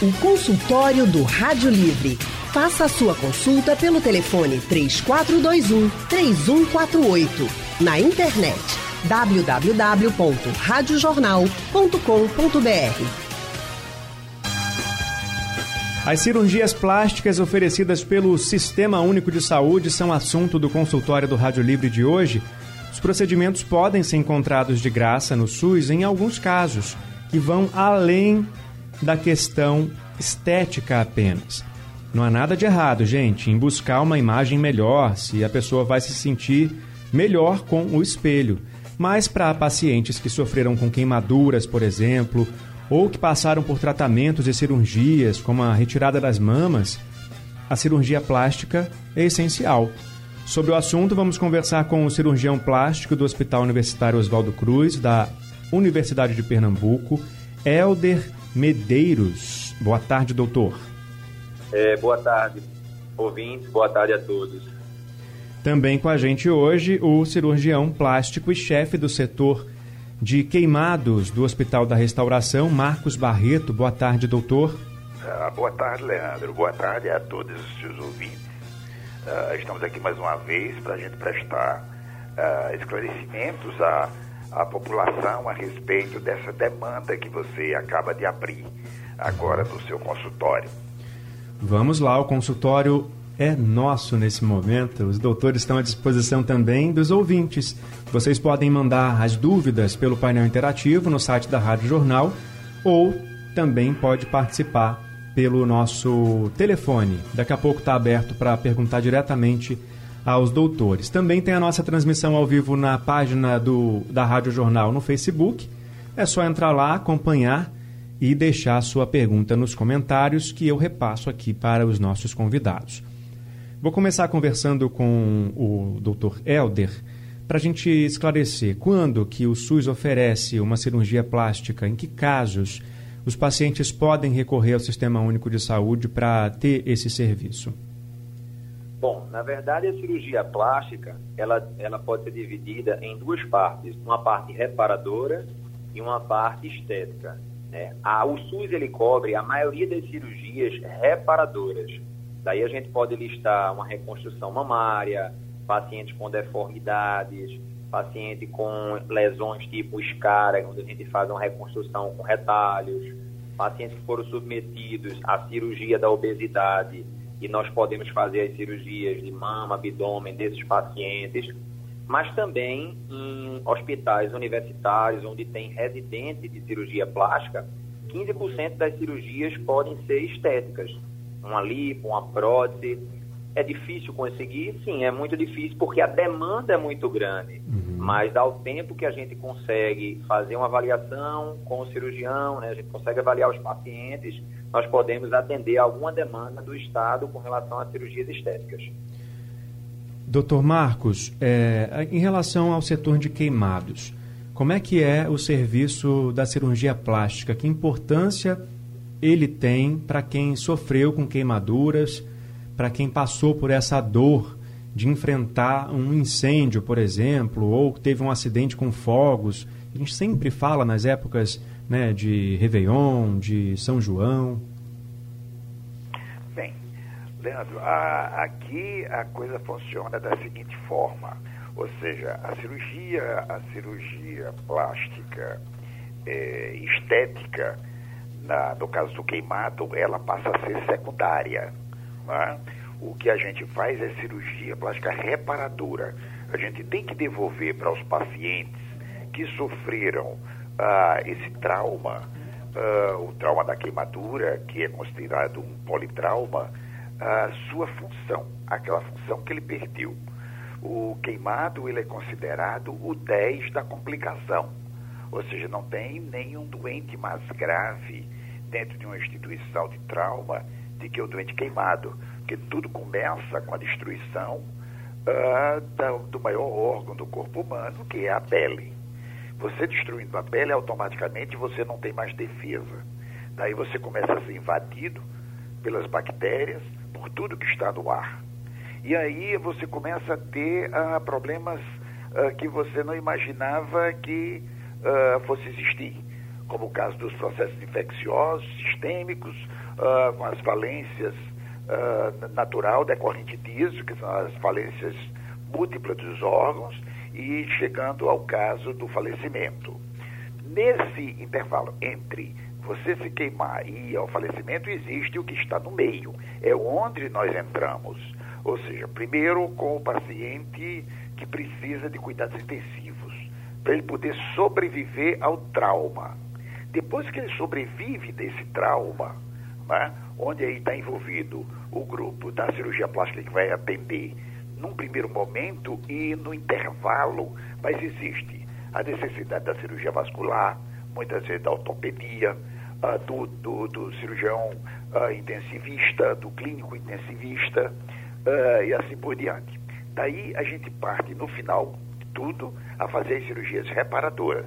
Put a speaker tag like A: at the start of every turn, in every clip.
A: O consultório do Rádio Livre. Faça a sua consulta pelo telefone 3421 3148. Na internet www.radiojornal.com.br.
B: As cirurgias plásticas oferecidas pelo Sistema Único de Saúde são assunto do consultório do Rádio Livre de hoje. Os procedimentos podem ser encontrados de graça no SUS em alguns casos, que vão além da questão estética apenas. Não há nada de errado, gente, em buscar uma imagem melhor, se a pessoa vai se sentir melhor com o espelho. Mas para pacientes que sofreram com queimaduras, por exemplo, ou que passaram por tratamentos e cirurgias, como a retirada das mamas, a cirurgia plástica é essencial. Sobre o assunto, vamos conversar com o cirurgião plástico do Hospital Universitário Oswaldo Cruz, da Universidade de Pernambuco, Helder Medeiros. Boa tarde, doutor.
C: É, boa tarde, ouvintes. Boa tarde a todos.
B: Também com a gente hoje o cirurgião plástico e chefe do setor de queimados do Hospital da Restauração, Marcos Barreto. Boa tarde, doutor.
D: Ah, boa tarde, Leandro. Boa tarde a todos os seus ouvintes. Ah, estamos aqui mais uma vez para a gente prestar ah, esclarecimentos a a população a respeito dessa demanda que você acaba de abrir agora no seu consultório.
B: Vamos lá, o consultório é nosso nesse momento. Os doutores estão à disposição também dos ouvintes. Vocês podem mandar as dúvidas pelo painel interativo no site da Rádio Jornal ou também pode participar pelo nosso telefone. Daqui a pouco está aberto para perguntar diretamente aos doutores. Também tem a nossa transmissão ao vivo na página do, da Rádio Jornal no Facebook. É só entrar lá, acompanhar e deixar a sua pergunta nos comentários que eu repasso aqui para os nossos convidados. Vou começar conversando com o Dr. Elder para a gente esclarecer quando que o SUS oferece uma cirurgia plástica, em que casos os pacientes podem recorrer ao Sistema Único de Saúde para ter esse serviço.
C: Bom, na verdade a cirurgia plástica ela, ela pode ser dividida em duas partes, uma parte reparadora e uma parte estética. Né? A, o SUS ele cobre a maioria das cirurgias reparadoras. Daí a gente pode listar uma reconstrução mamária, pacientes com deformidades, paciente com lesões tipo escara, onde a gente faz uma reconstrução com retalhos, pacientes que foram submetidos à cirurgia da obesidade e nós podemos fazer as cirurgias de mama, abdômen desses pacientes, mas também em hospitais universitários onde tem residente de cirurgia plástica, 15% das cirurgias podem ser estéticas, uma lipo, uma prótese. É difícil conseguir? Sim, é muito difícil porque a demanda é muito grande. Uhum. Mas ao tempo que a gente consegue fazer uma avaliação com o cirurgião, né, a gente consegue avaliar os pacientes, nós podemos atender alguma demanda do Estado com relação às cirurgias estéticas.
B: Doutor Marcos, é, em relação ao setor de queimados, como é que é o serviço da cirurgia plástica? Que importância ele tem para quem sofreu com queimaduras, para quem passou por essa dor de enfrentar um incêndio, por exemplo, ou teve um acidente com fogos? A gente sempre fala nas épocas né, de Réveillon, de São João?
D: Bem, Leandro, a, aqui a coisa funciona da seguinte forma, ou seja, a cirurgia, a cirurgia plástica é, estética, na, no caso do queimado, ela passa a ser secundária. É? O que a gente faz é cirurgia plástica reparadora. A gente tem que devolver para os pacientes que sofreram ah, esse trauma, ah, o trauma da queimadura, que é considerado um politrauma, a sua função, aquela função que ele perdeu. O queimado ele é considerado o 10 da complicação, ou seja, não tem nenhum doente mais grave dentro de uma instituição de trauma de que o doente queimado, porque tudo começa com a destruição uh, da, do maior órgão do corpo humano, que é a pele. Você destruindo a pele, automaticamente você não tem mais defesa. Daí você começa a ser invadido pelas bactérias, por tudo que está no ar. E aí você começa a ter uh, problemas uh, que você não imaginava que uh, fosse existir, como o caso dos processos infecciosos, sistêmicos, uh, com as falências uh, natural decorrente disso, que são as falências múltiplas dos órgãos, e chegando ao caso do falecimento. Nesse intervalo entre você se queimar e ao falecimento, existe o que está no meio. É onde nós entramos. Ou seja, primeiro com o paciente que precisa de cuidados intensivos, para ele poder sobreviver ao trauma. Depois que ele sobrevive desse trauma, né, onde aí está envolvido o grupo da cirurgia plástica que vai atender num primeiro momento e no intervalo, mas existe a necessidade da cirurgia vascular, muitas vezes da ortopedia, uh, do, do, do, cirurgião uh, intensivista, do clínico intensivista uh, e assim por diante. Daí a gente parte, no final de tudo, a fazer as cirurgias reparadoras.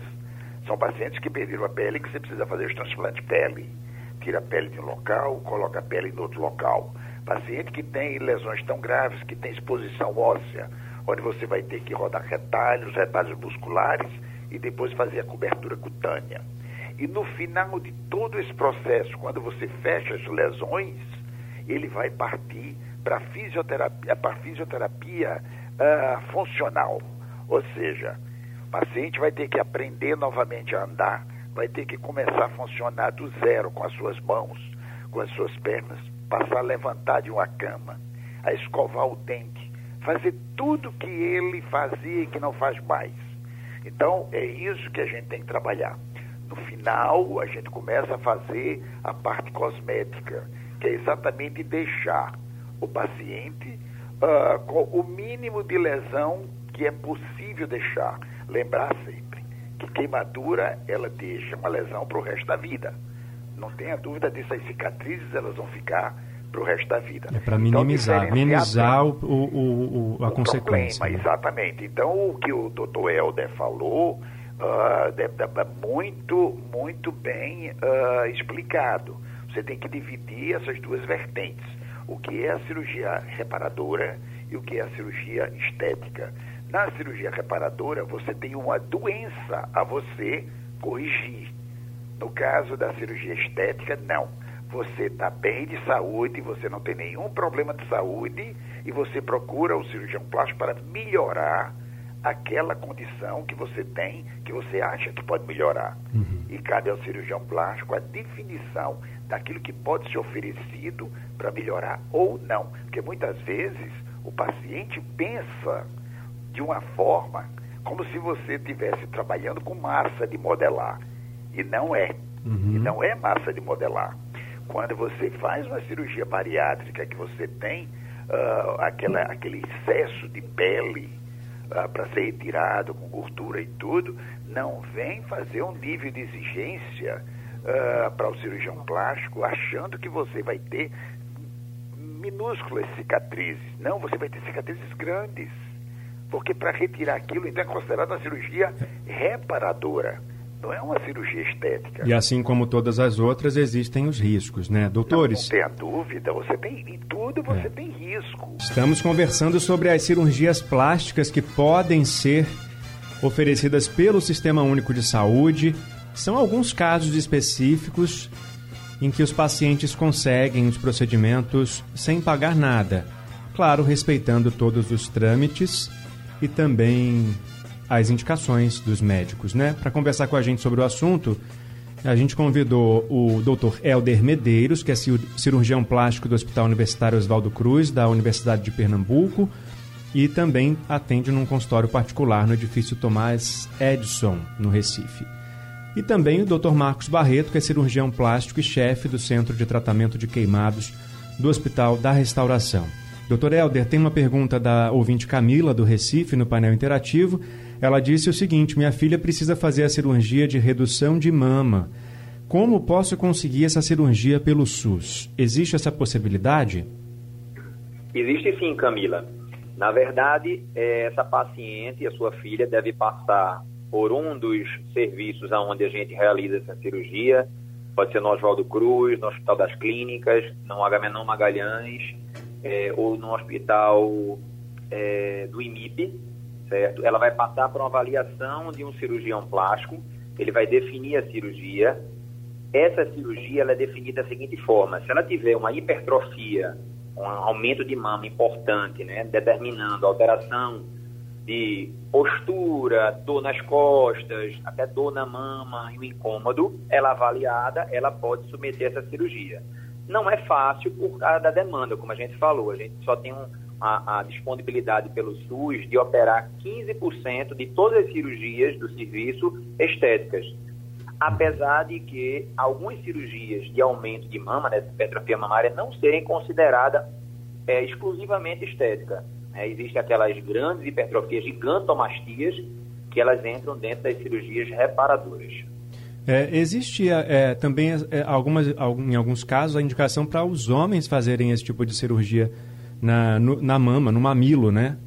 D: São pacientes que perderam a pele que você precisa fazer os transplantes de pele. Tira a pele de um local, coloca a pele em outro local. Paciente que tem lesões tão graves, que tem exposição óssea, onde você vai ter que rodar retalhos, retalhos musculares e depois fazer a cobertura cutânea. E no final de todo esse processo, quando você fecha as lesões, ele vai partir para fisioterapia, para fisioterapia uh, funcional. Ou seja, o paciente vai ter que aprender novamente a andar, vai ter que começar a funcionar do zero com as suas mãos, com as suas pernas, passar a levantar de uma cama, a escovar o dente, fazer tudo que ele fazia e que não faz mais. Então, é isso que a gente tem que trabalhar. No final, a gente começa a fazer a parte cosmética, que é exatamente deixar o paciente uh, com o mínimo de lesão que é possível deixar. Lembrar sempre que queimadura, ela deixa uma lesão para o resto da vida não tenha dúvida disso, as cicatrizes elas vão ficar para o resto da vida.
B: É para minimizar, então, minimizar o, o, o, a o consequência.
D: Problema, né? Exatamente. Então, o que o doutor Helder falou uh, é muito, muito bem uh, explicado. Você tem que dividir essas duas vertentes. O que é a cirurgia reparadora e o que é a cirurgia estética. Na cirurgia reparadora, você tem uma doença a você corrigir. No caso da cirurgia estética, não. Você está bem de saúde, você não tem nenhum problema de saúde e você procura o cirurgião plástico para melhorar aquela condição que você tem, que você acha que pode melhorar. Uhum. E cabe ao cirurgião plástico a definição daquilo que pode ser oferecido para melhorar ou não. Porque muitas vezes o paciente pensa de uma forma como se você estivesse trabalhando com massa de modelar. E não é. Uhum. E não é massa de modelar. Quando você faz uma cirurgia bariátrica que você tem uh, aquela, aquele excesso de pele uh, para ser retirado com gordura e tudo, não vem fazer um nível de exigência uh, para o cirurgião plástico achando que você vai ter minúsculas cicatrizes. Não, você vai ter cicatrizes grandes. Porque para retirar aquilo, então é considerado uma cirurgia reparadora não é uma cirurgia estética.
B: E assim como todas as outras, existem os riscos, né, doutores?
D: Não, não tenha dúvida, você tem, em tudo você é. tem risco.
B: Estamos conversando sobre as cirurgias plásticas que podem ser oferecidas pelo Sistema Único de Saúde. São alguns casos específicos em que os pacientes conseguem os procedimentos sem pagar nada. Claro, respeitando todos os trâmites e também as indicações dos médicos, né? Para conversar com a gente sobre o assunto, a gente convidou o Dr. Helder Medeiros, que é cirurgião plástico do Hospital Universitário Oswaldo Cruz, da Universidade de Pernambuco, e também atende num consultório particular no edifício Tomás Edison, no Recife. E também o Dr. Marcos Barreto, que é cirurgião plástico e chefe do Centro de Tratamento de Queimados do Hospital da Restauração. Dr. Helder, tem uma pergunta da ouvinte Camila, do Recife, no painel interativo. Ela disse o seguinte: Minha filha precisa fazer a cirurgia de redução de mama. Como posso conseguir essa cirurgia pelo SUS? Existe essa possibilidade?
C: Existe sim, Camila. Na verdade, é, essa paciente, a sua filha, deve passar por um dos serviços onde a gente realiza essa cirurgia. Pode ser no Oswaldo Cruz, no Hospital das Clínicas, no Agamenon Magalhães, é, ou no Hospital é, do IMIP, certo? Ela vai passar por uma avaliação de um cirurgião plástico. ele vai definir a cirurgia. Essa cirurgia ela é definida da seguinte forma: se ela tiver uma hipertrofia, um aumento de mama importante, né, determinando alteração de postura, dor nas costas, até dor na mama e um incômodo, ela avaliada, ela pode submeter essa cirurgia. Não é fácil por causa da demanda, como a gente falou, a gente só tem um, a, a, disponibilidade pelo SUS de operar 15% de todas as cirurgias do serviço estéticas. Apesar de que algumas cirurgias de aumento de mama, né, hipertrofia mamária, não serem consideradas é, exclusivamente estética. É, existem aquelas grandes hipertrofias, gigantomastias, que elas entram dentro das cirurgias reparadoras.
B: É, existe é, também é, algumas, em alguns casos a indicação para os homens fazerem esse tipo de cirurgia na, no, na mama, no mamilo, né?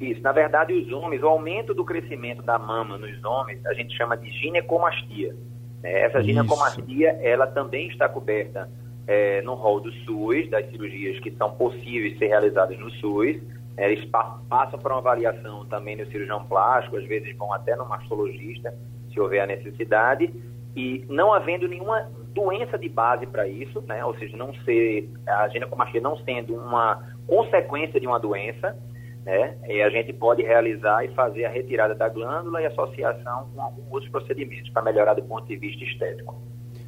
C: Isso. Na verdade, os homens, o aumento do crescimento da mama nos homens, a gente chama de ginecomastia. Né? Essa ginecomastia, Isso. ela também está coberta é, no rol do SUS, das cirurgias que são possíveis ser realizadas no SUS. É, eles passam por uma avaliação também no cirurgião plástico, às vezes vão até no mastologista, se houver a necessidade. E não havendo nenhuma doença de base para isso, né? ou seja, não ser a ginecomastia não sendo uma consequência de uma doença, né? E a gente pode realizar e fazer a retirada da glândula e associação com alguns outros procedimentos para melhorar do ponto de vista estético.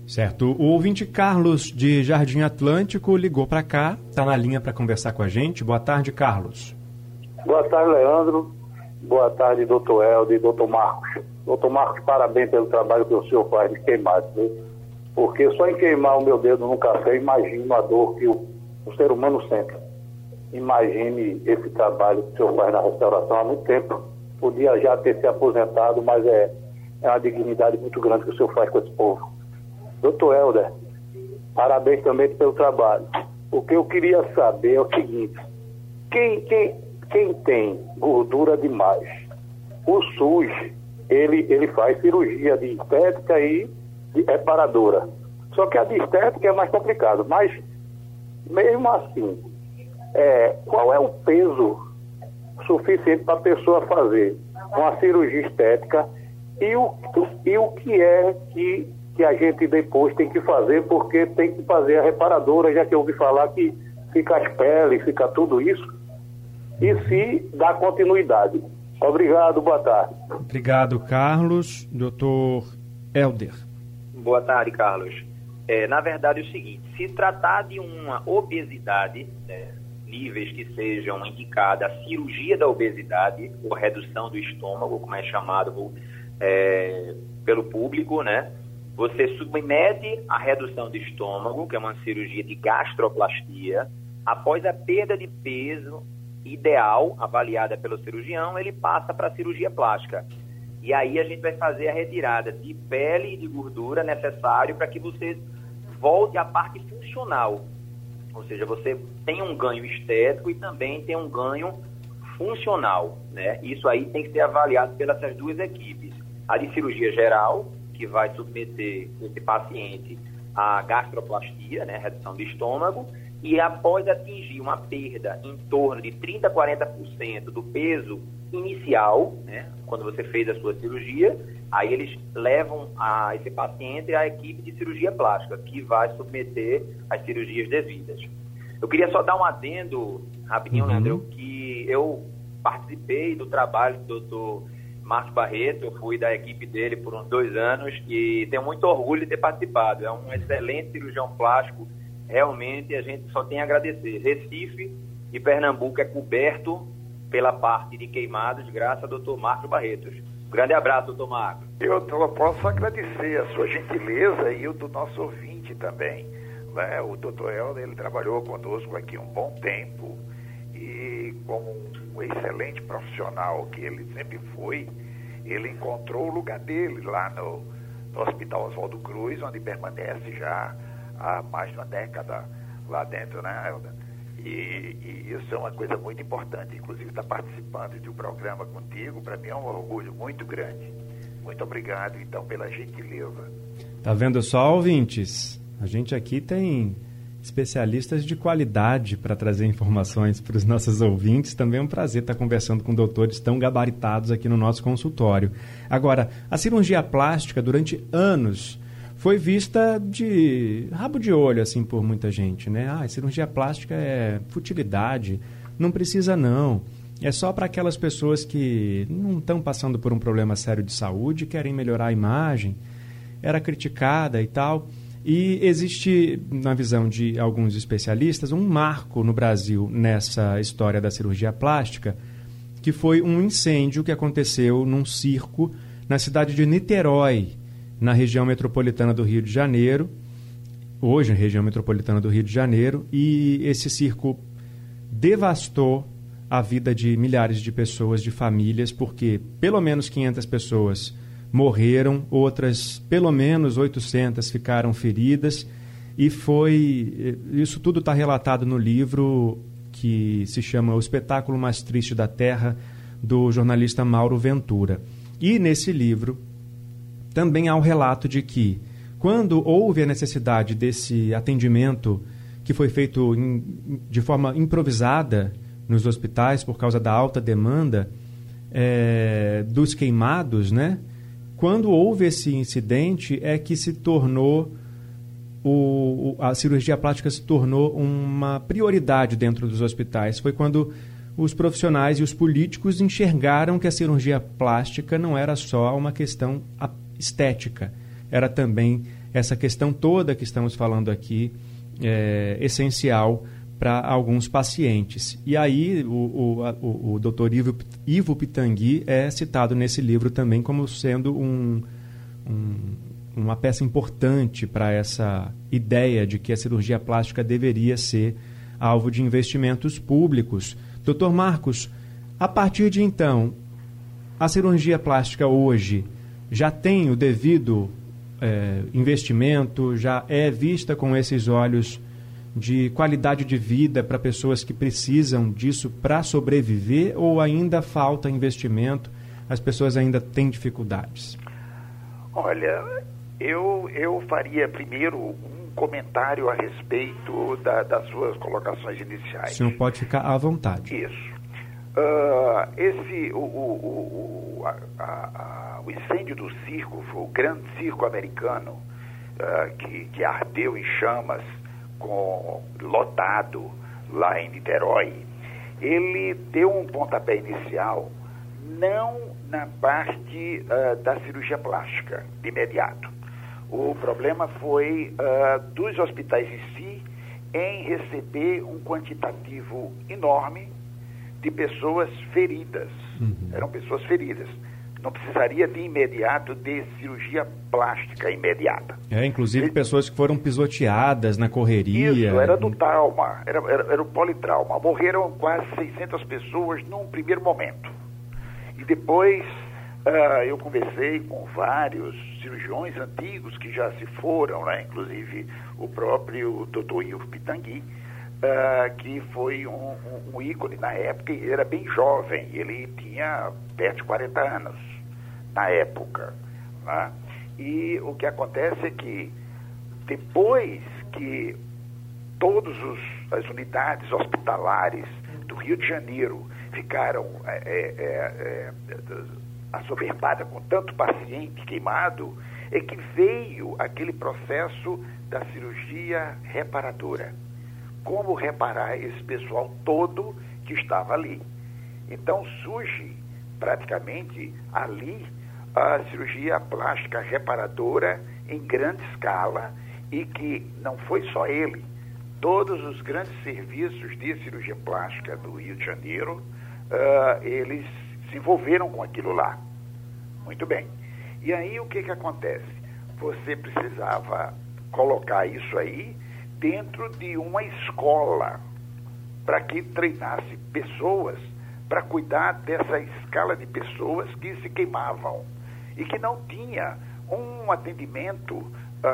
B: Certo. O ouvinte Carlos de Jardim Atlântico ligou para cá, está na linha para conversar com a gente. Boa tarde, Carlos.
E: Boa tarde, Leandro. Boa tarde, doutor Helder e doutor Marcos. Doutor Marcos, parabéns pelo trabalho que o senhor faz de queimado. Viu? Porque só em queimar o meu dedo no café, imagino a dor que o, o ser humano sente. Imagine esse trabalho que o senhor faz na restauração há muito tempo. Podia já ter se aposentado, mas é, é uma dignidade muito grande que o senhor faz com esse povo. Doutor Helder, parabéns também pelo trabalho. O que eu queria saber é o seguinte: quem, quem, quem tem gordura demais, o SUS, ele, ele faz cirurgia de estética e reparadora. Só que a de estética é mais complicado. Mas, mesmo assim, é, qual é o peso suficiente para a pessoa fazer uma cirurgia estética e o, e o que é que, que a gente depois tem que fazer, porque tem que fazer a reparadora, já que eu ouvi falar que fica as peles, fica tudo isso, e se dá continuidade. Obrigado, boa tarde.
B: Obrigado, Carlos. Doutor Helder.
C: Boa tarde, Carlos. É, na verdade, é o seguinte: se tratar de uma obesidade, né, que sejam indicados a cirurgia da obesidade, ou redução do estômago, como é chamado é, pelo público, né? Você submete a redução do estômago, que é uma cirurgia de gastroplastia, após a perda de peso ideal, avaliada pelo cirurgião, ele passa para a cirurgia plástica. E aí a gente vai fazer a retirada de pele e de gordura necessário para que você volte à parte funcional. Ou seja, você tem um ganho estético e também tem um ganho funcional. Né? Isso aí tem que ser avaliado pelas duas equipes. A de cirurgia geral, que vai submeter esse paciente à gastroplastia, né? redução do estômago, e após atingir uma perda em torno de 30% a 40% do peso inicial, né, quando você fez a sua cirurgia, aí eles levam a esse paciente à equipe de cirurgia plástica, que vai submeter às cirurgias devidas. Eu queria só dar um adendo, rapidinho, uhum. Leandro, que eu participei do trabalho do doutor Márcio Barreto, eu fui da equipe dele por uns dois anos e tenho muito orgulho de ter participado. É um excelente cirurgião plástico, realmente a gente só tem a agradecer. Recife e Pernambuco é coberto pela parte de queimados, graças ao doutor Marcos Barretos. Grande abraço, doutor Marcos.
D: Eu, posso agradecer a sua gentileza e o do nosso ouvinte também. Né? O doutor Helder, ele trabalhou conosco aqui um bom tempo e como um excelente profissional que ele sempre foi, ele encontrou o lugar dele lá no, no Hospital Oswaldo Cruz, onde permanece já há mais de uma década lá dentro, né, Helder? E, e, isso é uma coisa muito importante. Inclusive, estar participando de um programa contigo, para mim é um orgulho muito grande. Muito obrigado, então, pela gentileza.
B: Tá vendo só, ouvintes? A gente aqui tem especialistas de qualidade para trazer informações para os nossos ouvintes. Também é um prazer estar conversando com doutores tão gabaritados aqui no nosso consultório. Agora, a cirurgia plástica, durante anos, foi vista de rabo de olho assim por muita gente, né? Ah, cirurgia plástica é futilidade, não precisa não. É só para aquelas pessoas que não estão passando por um problema sério de saúde, querem melhorar a imagem. Era criticada e tal. E existe, na visão de alguns especialistas, um marco no Brasil nessa história da cirurgia plástica, que foi um incêndio que aconteceu num circo na cidade de Niterói, na região metropolitana do Rio de Janeiro, hoje na região metropolitana do Rio de Janeiro, e esse circo devastou a vida de milhares de pessoas, de famílias, porque pelo menos 500 pessoas morreram, outras, pelo menos 800, ficaram feridas. E foi. Isso tudo está relatado no livro que se chama O Espetáculo Mais Triste da Terra, do jornalista Mauro Ventura. E nesse livro também há um relato de que, quando houve a necessidade desse atendimento que foi feito de forma improvisada nos hospitais por causa da alta demanda é, dos queimados, né? Quando houve esse incidente, é que se tornou o, a cirurgia plástica se tornou uma prioridade dentro dos hospitais. Foi quando os profissionais e os políticos enxergaram que a cirurgia plástica não era só uma questão estética, era também essa questão toda que estamos falando aqui, é, essencial para alguns pacientes. E aí o, o, o, Dr. Ivo, Ivo Pitangui é citado nesse livro também como sendo um, um, uma peça importante para essa ideia de que a cirurgia plástica deveria ser alvo de investimentos públicos. Dr. Marcos, a partir de então, a cirurgia plástica hoje já tem o devido é, investimento, já é vista com esses olhos de qualidade de vida para pessoas que precisam disso para sobreviver ou ainda falta investimento? As pessoas ainda têm dificuldades?
D: Olha, eu, eu faria primeiro um comentário a respeito da, das suas colocações iniciais.
B: O senhor pode ficar à vontade.
D: Isso. Uh, esse, o, o, o, a, a, o incêndio do circo, o grande circo americano, uh, que, que ardeu em chamas com, lotado lá em Niterói, ele deu um pontapé inicial não na parte uh, da cirurgia plástica, de imediato. O problema foi dos hospitais em si em receber um quantitativo enorme de pessoas feridas. Uhum. Eram pessoas feridas não precisaria de imediato de cirurgia plástica imediata.
B: É, inclusive e, pessoas que foram pisoteadas na correria.
D: Isso, era do trauma, era, era, era o politrauma. Morreram quase 600 pessoas num primeiro momento. E depois uh, eu conversei com vários cirurgiões antigos que já se foram, né? inclusive o próprio Dr. Ivo Pitangui, uh, que foi um, um, ícone na época, e era bem jovem, ele tinha perto de 40 anos na época. Né? E o que acontece é que depois que todas as unidades hospitalares do Rio de Janeiro ficaram é, é, é assoberbadas com tanto paciente queimado, é que veio aquele processo da cirurgia reparadora. Como reparar esse pessoal todo que estava ali? Então surge praticamente ali a cirurgia plástica reparadora em grande escala e que não foi só ele, todos os grandes serviços de cirurgia plástica do Rio de Janeiro, uh, eles se envolveram com aquilo lá. Muito bem. E aí o que, que acontece? Você precisava colocar isso aí dentro de uma escola para que treinasse pessoas para cuidar dessa escala de pessoas que se queimavam e que não tinha um atendimento uh,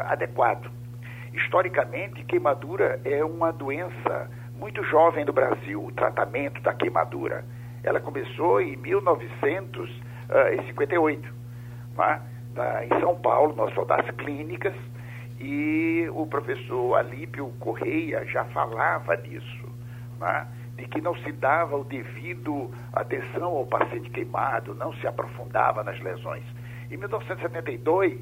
D: adequado. Historicamente, queimadura é uma doença muito jovem no Brasil, o tratamento da queimadura. Ela começou em 1958, né? em São Paulo, no Hospital das Clínicas, E o professor Alípio Correia já falava disso, né? de que não se dava o devido atenção ao paciente queimado, não se aprofundava nas lesões. Em 1972,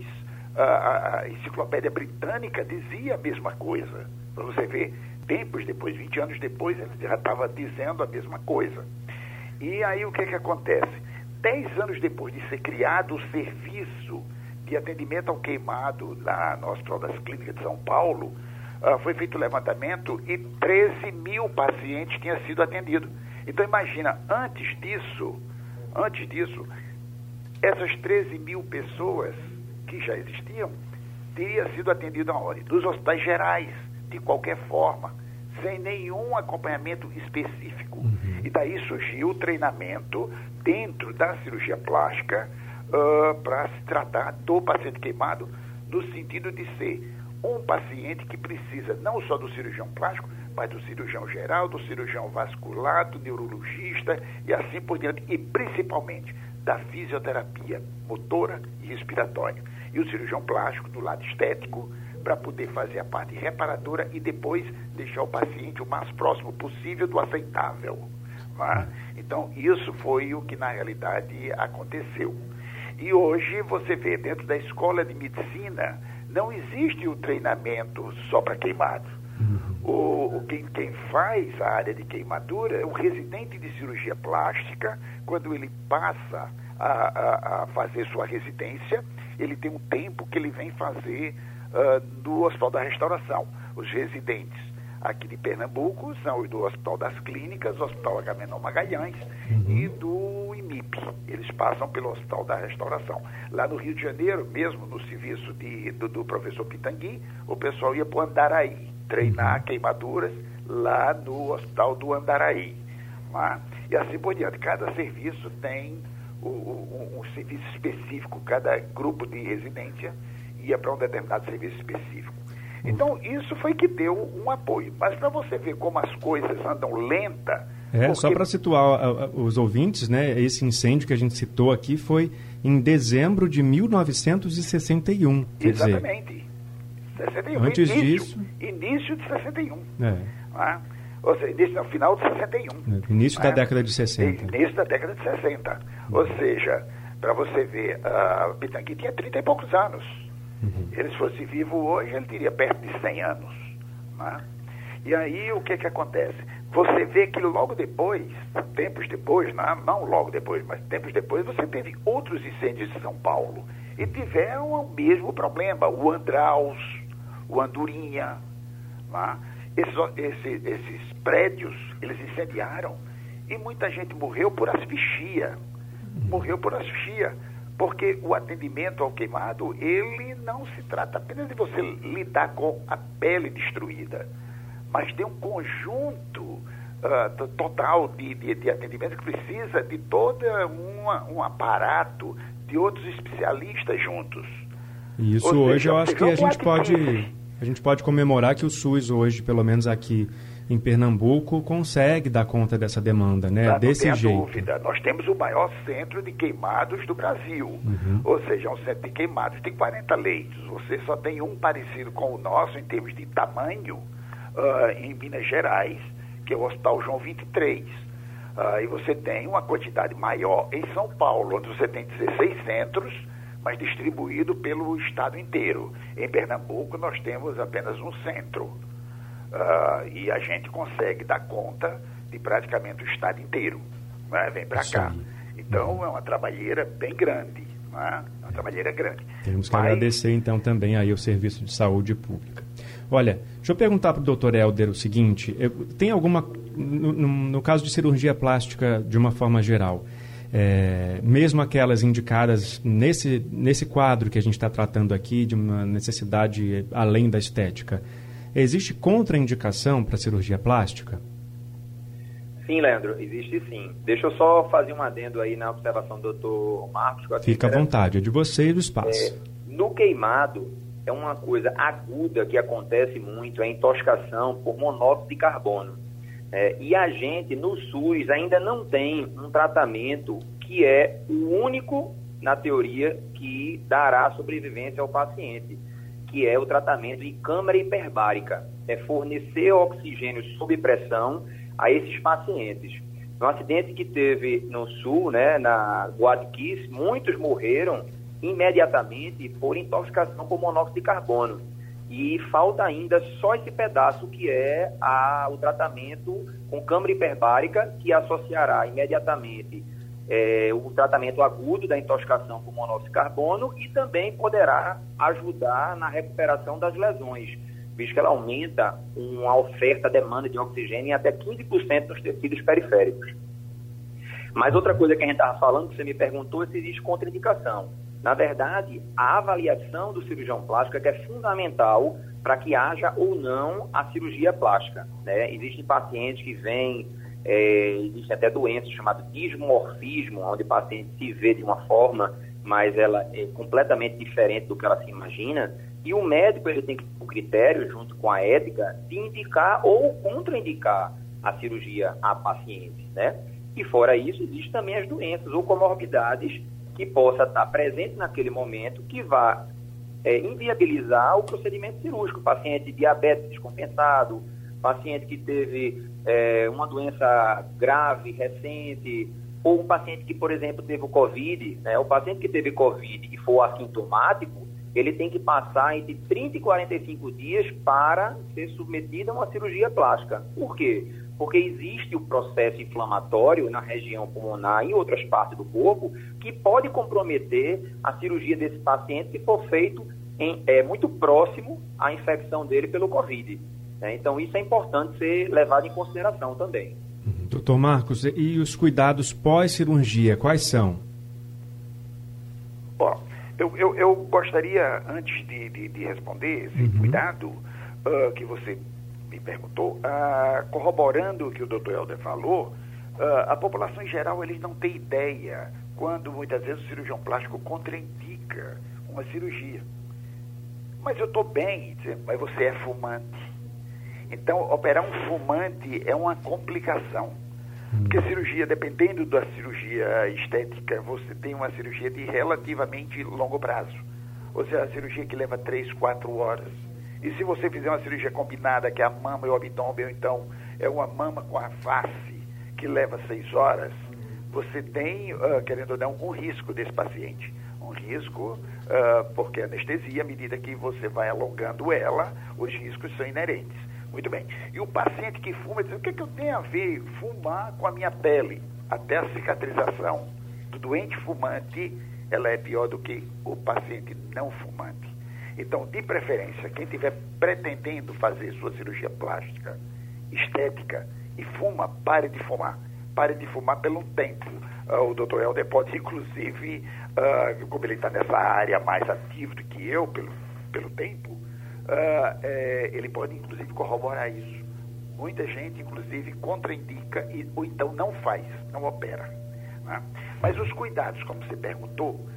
D: a, a Enciclopédia Britânica dizia a mesma coisa. Para você ver, tempos depois, 20 anos depois, ele já estava dizendo a mesma coisa. E aí o que, que acontece? Dez anos depois de ser criado o serviço de atendimento ao queimado lá no Hospital das Clínicas de São Paulo, uh, foi feito o levantamento e 13 mil pacientes tinham sido atendidos. Então imagina, antes disso, antes disso, essas 13 mil pessoas que já existiam teriam sido atendidas aonde? Dos hospitais gerais, de qualquer forma, sem nenhum acompanhamento específico. Uhum. E daí surgiu o treinamento dentro da cirurgia plástica uh, para se tratar do paciente queimado, no sentido de ser um paciente que precisa não só do cirurgião plástico, mas do cirurgião geral, do cirurgião vascular, do neurologista e assim por diante, e principalmente da fisioterapia motora e respiratória. E o cirurgião plástico do lado estético, para poder fazer a parte reparadora e depois deixar o paciente o mais próximo possível do aceitável. É? Então, isso foi o que na realidade aconteceu. E hoje você vê dentro da escola de medicina não existe o treinamento só para queimados. Uhum. O, o, quem, quem faz a área de queimadura é o residente de cirurgia plástica, quando ele passa a, a, a fazer sua residência, ele tem um tempo que ele vem fazer uh, no Hospital da Restauração. Os residentes aqui de Pernambuco são os do Hospital das Clínicas, Hospital Agamenon Magalhães uhum. e do IMIP. Eles passam pelo Hospital da Restauração. Lá no Rio de Janeiro, mesmo no serviço de, do, do professor Pitangui, o pessoal ia para o Andaraí, treinar uhum. queimaduras lá no Hospital do Andaraí. É? E assim por diante. Cada serviço tem o, um, um serviço específico, cada grupo de residência ia para um determinado serviço específico. Então, isso foi que deu um apoio. Mas para você ver como as coisas andam lenta.
B: É, porque... só para situar os ouvintes, né? Esse incêndio que a gente citou aqui foi em dezembro de 1961.
D: Exatamente. 61.
B: Antes
D: início,
B: disso.
D: Início de 61.
B: É.
D: Ah, ou seja, início, no final de 61.
B: É, início da década de 60.
D: Início da década de 60. Ou seja, para você ver, a Pitangui tinha 30 e poucos anos. Uhum. Ele, se fosse vivo hoje, ele teria perto de 100 anos. Né? E aí, o que, que acontece? Você vê que logo depois, tempos depois, não, não logo depois, mas tempos depois, você teve outros incêndios em São Paulo. E tiveram o mesmo problema. O Andraus, o Andorinha. Né? Esses, esses, esses prédios, eles incendiaram. E muita gente morreu por asfixia. Morreu por asfixia porque o atendimento ao queimado, ele não se trata apenas de você lidar com a pele destruída, mas tem um conjunto uh, total de, de, de, atendimento que precisa de todo um aparato de outros especialistas juntos.
B: Isso Ou hoje seja, eu acho que a gente pode a gente pode comemorar que o SUS hoje, pelo menos aqui em Pernambuco consegue dar conta dessa demanda, né?
D: Não,
B: Desse
D: não
B: jeito.
D: dúvida. Nós temos o maior centro de queimados do Brasil. Uhum. Ou seja, um centro de queimados tem 40 leitos. Você só tem um parecido com o nosso em termos de tamanho uh, em Minas Gerais, que é o Hospital João 23. Uh, ah, e você tem uma quantidade maior em São Paulo, onde você tem 16 centros, mas distribuído pelo estado inteiro. Em Pernambuco, nós temos apenas um centro. Uh, e a gente consegue dar conta de praticamente o estado inteiro. Né? Vem para cá. Então é uma trabalheira bem grande. Né? É uma trabalheira grande.
B: Temos que Mas... agradecer então também aí o Serviço de Saúde Pública. Olha, deixa eu perguntar para o doutor Helder o seguinte: eu, tem alguma. No, no, caso de cirurgia plástica, de uma forma geral, é, mesmo aquelas indicadas nesse, nesse quadro que a gente está tratando aqui, de uma necessidade além da estética, Existe contraindicação para cirurgia plástica?
C: Sim, Leandro, existe sim. Deixa eu só fazer um adendo aí na observação do doutor Marcos.
B: Fica à vontade, é de você e do espaço.
C: É, no queimado, é uma coisa aguda que acontece muito, é a intoxicação por monóxido de carbono. É, e a gente, no SUS, ainda não tem um tratamento que é o único, na teoria, que dará sobrevivência ao paciente que é o tratamento em câmara hiperbárica, é fornecer oxigênio sob pressão a esses pacientes. No acidente que teve no sul, né, na Guadalquivir, muitos morreram imediatamente por intoxicação por monóxido de carbono. E falta ainda só esse pedaço que é a, o tratamento com câmara hiperbárica, que associará imediatamente é, o tratamento agudo da intoxicação por monóxido de carbono e também poderá ajudar na recuperação das lesões, visto que ela aumenta uma oferta, demanda de oxigênio em até 15% nos tecidos periféricos. Mas outra coisa que a gente estava falando, que você me perguntou, é se existe contraindicação. Na verdade, a avaliação do cirurgião plástico é que é fundamental para que haja ou não a cirurgia plástica. Né? Existem pacientes que vêm, é, existem até doenças chamadas dismorfismo, onde o paciente se vê de uma forma, mas ela é completamente diferente do que ela se imagina. E o médico ele tem que ter o critério, junto com a ética, de indicar ou contraindicar a cirurgia a paciente. Né? E fora isso, existem também as doenças ou comorbidades que possa estar presente naquele momento, que vá é, inviabilizar o procedimento cirúrgico. Paciente diabetes descompensado, paciente que teve é, uma doença grave, recente, ou um paciente que, por exemplo, teve o Covid, né? o paciente que teve Covid e for assintomático, ele tem que passar entre 30 e 45 dias para ser submetido a uma cirurgia plástica. Por quê? Porque existe o processo inflamatório na região pulmonar e em outras partes do corpo que pode comprometer a cirurgia desse paciente se for feito em, é, muito próximo à infecção dele pelo Covid. Né? Então, isso é importante ser levado em consideração também.
B: Uhum. Doutor Marcos, e os cuidados pós-cirurgia, quais são?
D: Bom, eu, eu, eu gostaria, antes de, de, de responder esse uhum. cuidado uh, que você me perguntou, ah, corroborando o que o doutor Helder falou, ah, a população em geral eles não tem ideia quando muitas vezes o cirurgião plástico contraindica uma cirurgia. Mas eu estou bem, mas você é fumante. Então, operar um fumante é uma complicação. Porque a cirurgia, dependendo da cirurgia estética, você tem uma cirurgia de relativamente longo prazo. Ou seja, a cirurgia que leva 3, 4 horas. E se você fizer uma cirurgia combinada, que é a mama e o abdômen, ou então é uma mama com a face, que leva seis horas, você tem, uh, querendo ou não, um risco desse paciente. Um risco, uh, porque a anestesia, à medida que você vai alongando ela, os riscos são inerentes. Muito bem. E o paciente que fuma diz: o que, é que eu tenho a ver fumar com a minha pele? Até a cicatrização do doente fumante, ela é pior do que o paciente não fumante. Então, de preferência, quem estiver pretendendo fazer sua cirurgia plástica, estética e fuma, pare de fumar. Pare de fumar pelo tempo. Uh, o doutor Helder pode, inclusive, uh, como ele está nessa área mais ativo do que eu, pelo, pelo tempo, uh, é, ele pode, inclusive, corroborar isso. Muita gente, inclusive, contraindica e, ou então não faz, não opera. Né? Mas os cuidados, como você perguntou,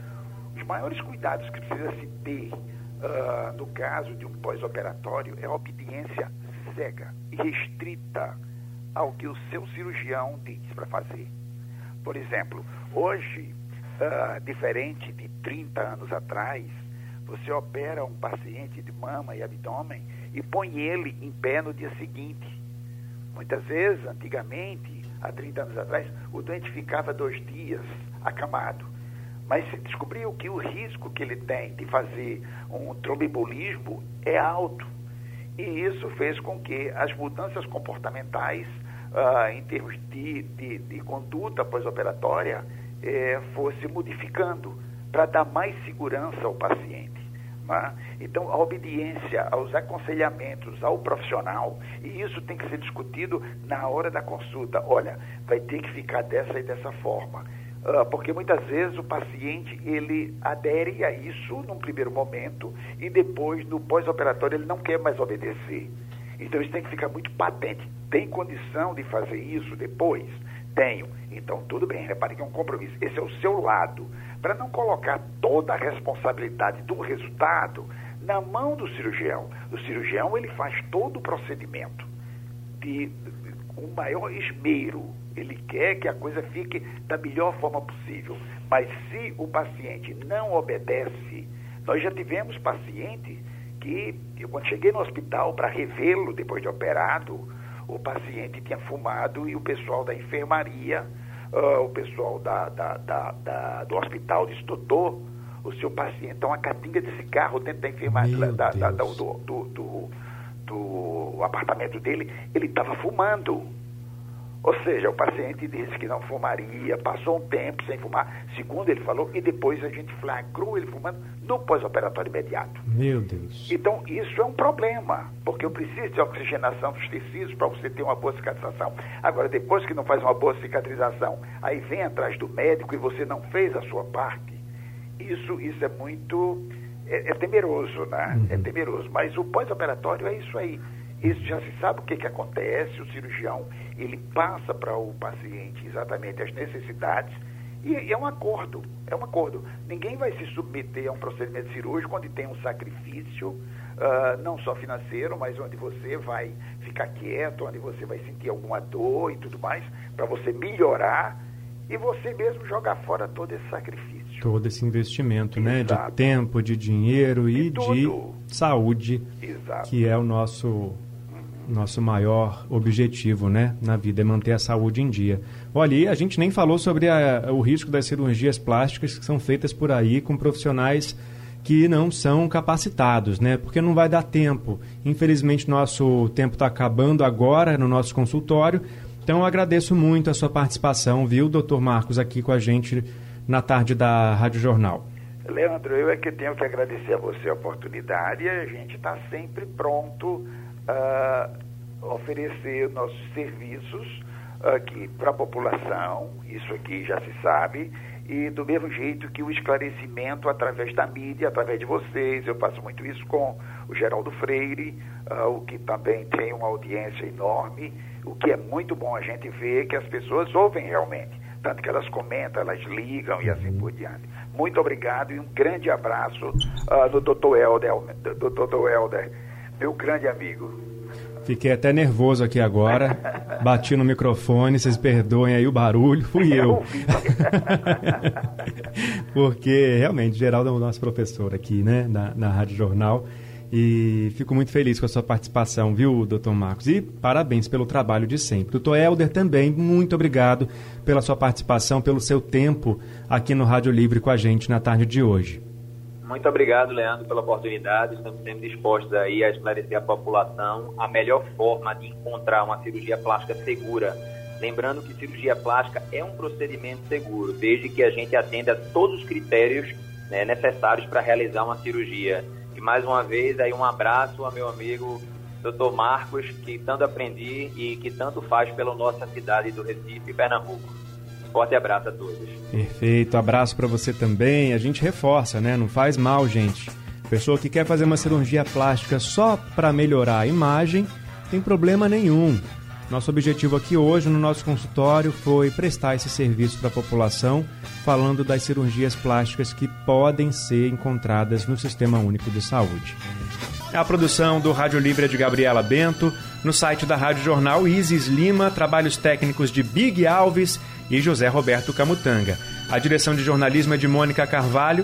D: os maiores cuidados que precisa se ter uh, no caso de um pós-operatório, é obediência cega e restrita ao que o seu cirurgião diz para fazer. Por exemplo, hoje, uh, diferente de 30 anos atrás, você opera um paciente de mama e abdômen e põe ele em pé no dia seguinte. Muitas vezes, antigamente, há 30 anos atrás, o doente ficava dois dias acamado mas se descobriu que o risco que ele tem de fazer um tromboembolismo é alto. E isso fez com que as mudanças comportamentais, ah, em termos de, de, de conduta pós-operatória, eh, fosse modificando para dar mais segurança ao paciente. Né? Então, a obediência aos aconselhamentos ao profissional, e isso tem que ser discutido na hora da consulta. Olha, vai ter que ficar dessa e dessa forma porque muitas vezes o paciente ele adere a isso num primeiro momento e depois no pós-operatório ele não quer mais obedecer. Então isso tem que ficar muito patente. Tem condição de fazer isso depois? Tenho. Então tudo bem, repare que é um compromisso. Esse é o seu lado. Para não colocar toda a responsabilidade do resultado na mão do cirurgião. O cirurgião ele faz todo o procedimento de, com o maior esmero ele quer que a coisa fique da melhor forma possível. Mas se o paciente não obedece, nós já tivemos pacientes que eu quando cheguei no hospital para revê-lo depois de operado, o paciente tinha fumado e o pessoal da enfermaria, uh, o pessoal da, da, da, da, do hospital disse, doutor, o seu paciente está uma catinga de cigarro dentro da enfermaria, da, da, do, do, do, do apartamento dele, ele estava fumando. Ou seja, o paciente disse que não fumaria, passou um tempo sem fumar, segundo ele falou, e depois a gente flagrou ele fumando no pós-operatório imediato.
B: Meu Deus.
D: Então, isso é um problema, porque eu preciso de oxigenação dos tecidos para você ter uma boa cicatrização. Agora, depois que não faz uma boa cicatrização, aí vem atrás do médico e você não fez a sua parte, isso, isso é muito. É, é temeroso, né? Uhum. É temeroso. Mas o pós-operatório é isso aí. Isso já se sabe o que, que acontece, o cirurgião ele passa para o paciente exatamente as necessidades e é um acordo, é um acordo. Ninguém vai se submeter a um procedimento cirúrgico onde tem um sacrifício, uh, não só financeiro, mas onde você vai ficar quieto, onde você vai sentir alguma dor e tudo mais, para você melhorar e você mesmo jogar fora todo esse sacrifício.
B: Todo esse investimento, Exato. né? De tempo, de dinheiro e, e de saúde, Exato. que é o nosso nosso maior objetivo né, na vida é manter a saúde em dia. Olha, a gente nem falou sobre a, o risco das cirurgias plásticas que são feitas por aí com profissionais que não são capacitados, né? Porque não vai dar tempo. Infelizmente, nosso tempo está acabando agora no nosso consultório. Então, eu agradeço muito a sua participação, viu, doutor Marcos, aqui com a gente na tarde da Rádio Jornal.
D: Leandro, eu é que tenho que agradecer a você a oportunidade a gente está sempre pronto uh, oferecer nossos serviços aqui para a população, isso aqui já se sabe, e do mesmo jeito que o esclarecimento através da mídia, através de vocês, eu faço muito isso com o Geraldo Freire, uh, o que também tem uma audiência enorme, o que é muito bom a gente ver que as pessoas ouvem realmente, tanto que elas comentam, elas ligam e assim por diante. Muito obrigado e um grande abraço uh, do Dr. Helder, do Dr. Helder meu grande amigo.
B: Fiquei até nervoso aqui agora. Bati no microfone, vocês perdoem aí o barulho, fui eu. Porque realmente, Geraldo é o nosso professor aqui, né, na, na Rádio Jornal. E fico muito feliz com a sua participação, viu, doutor Marcos? E parabéns pelo trabalho de sempre. Doutor Helder também, muito obrigado pela sua participação, pelo seu tempo aqui no Rádio Livre com a gente na tarde de hoje.
C: Muito obrigado, Leandro, pela oportunidade. Estamos sempre dispostos aí a esclarecer a população a melhor forma de encontrar uma cirurgia plástica segura. Lembrando que cirurgia plástica é um procedimento seguro, desde que a gente atenda a todos os critérios né, necessários para realizar uma cirurgia. E mais uma vez, aí um abraço ao meu amigo Dr. Marcos, que tanto aprendi e que tanto faz pela nossa cidade do Recife, Pernambuco. Forte abraço a todos.
B: Perfeito, abraço para você também. A gente reforça, né? Não faz mal, gente. Pessoa que quer fazer uma cirurgia plástica só para melhorar a imagem, tem problema nenhum. Nosso objetivo aqui hoje no nosso consultório foi prestar esse serviço para a população, falando das cirurgias plásticas que podem ser encontradas no Sistema Único de Saúde. A produção do Rádio Livre é de Gabriela Bento, no site da Rádio Jornal Isis Lima, trabalhos técnicos de Big Alves e José Roberto Camutanga. A direção de jornalismo é de Mônica Carvalho.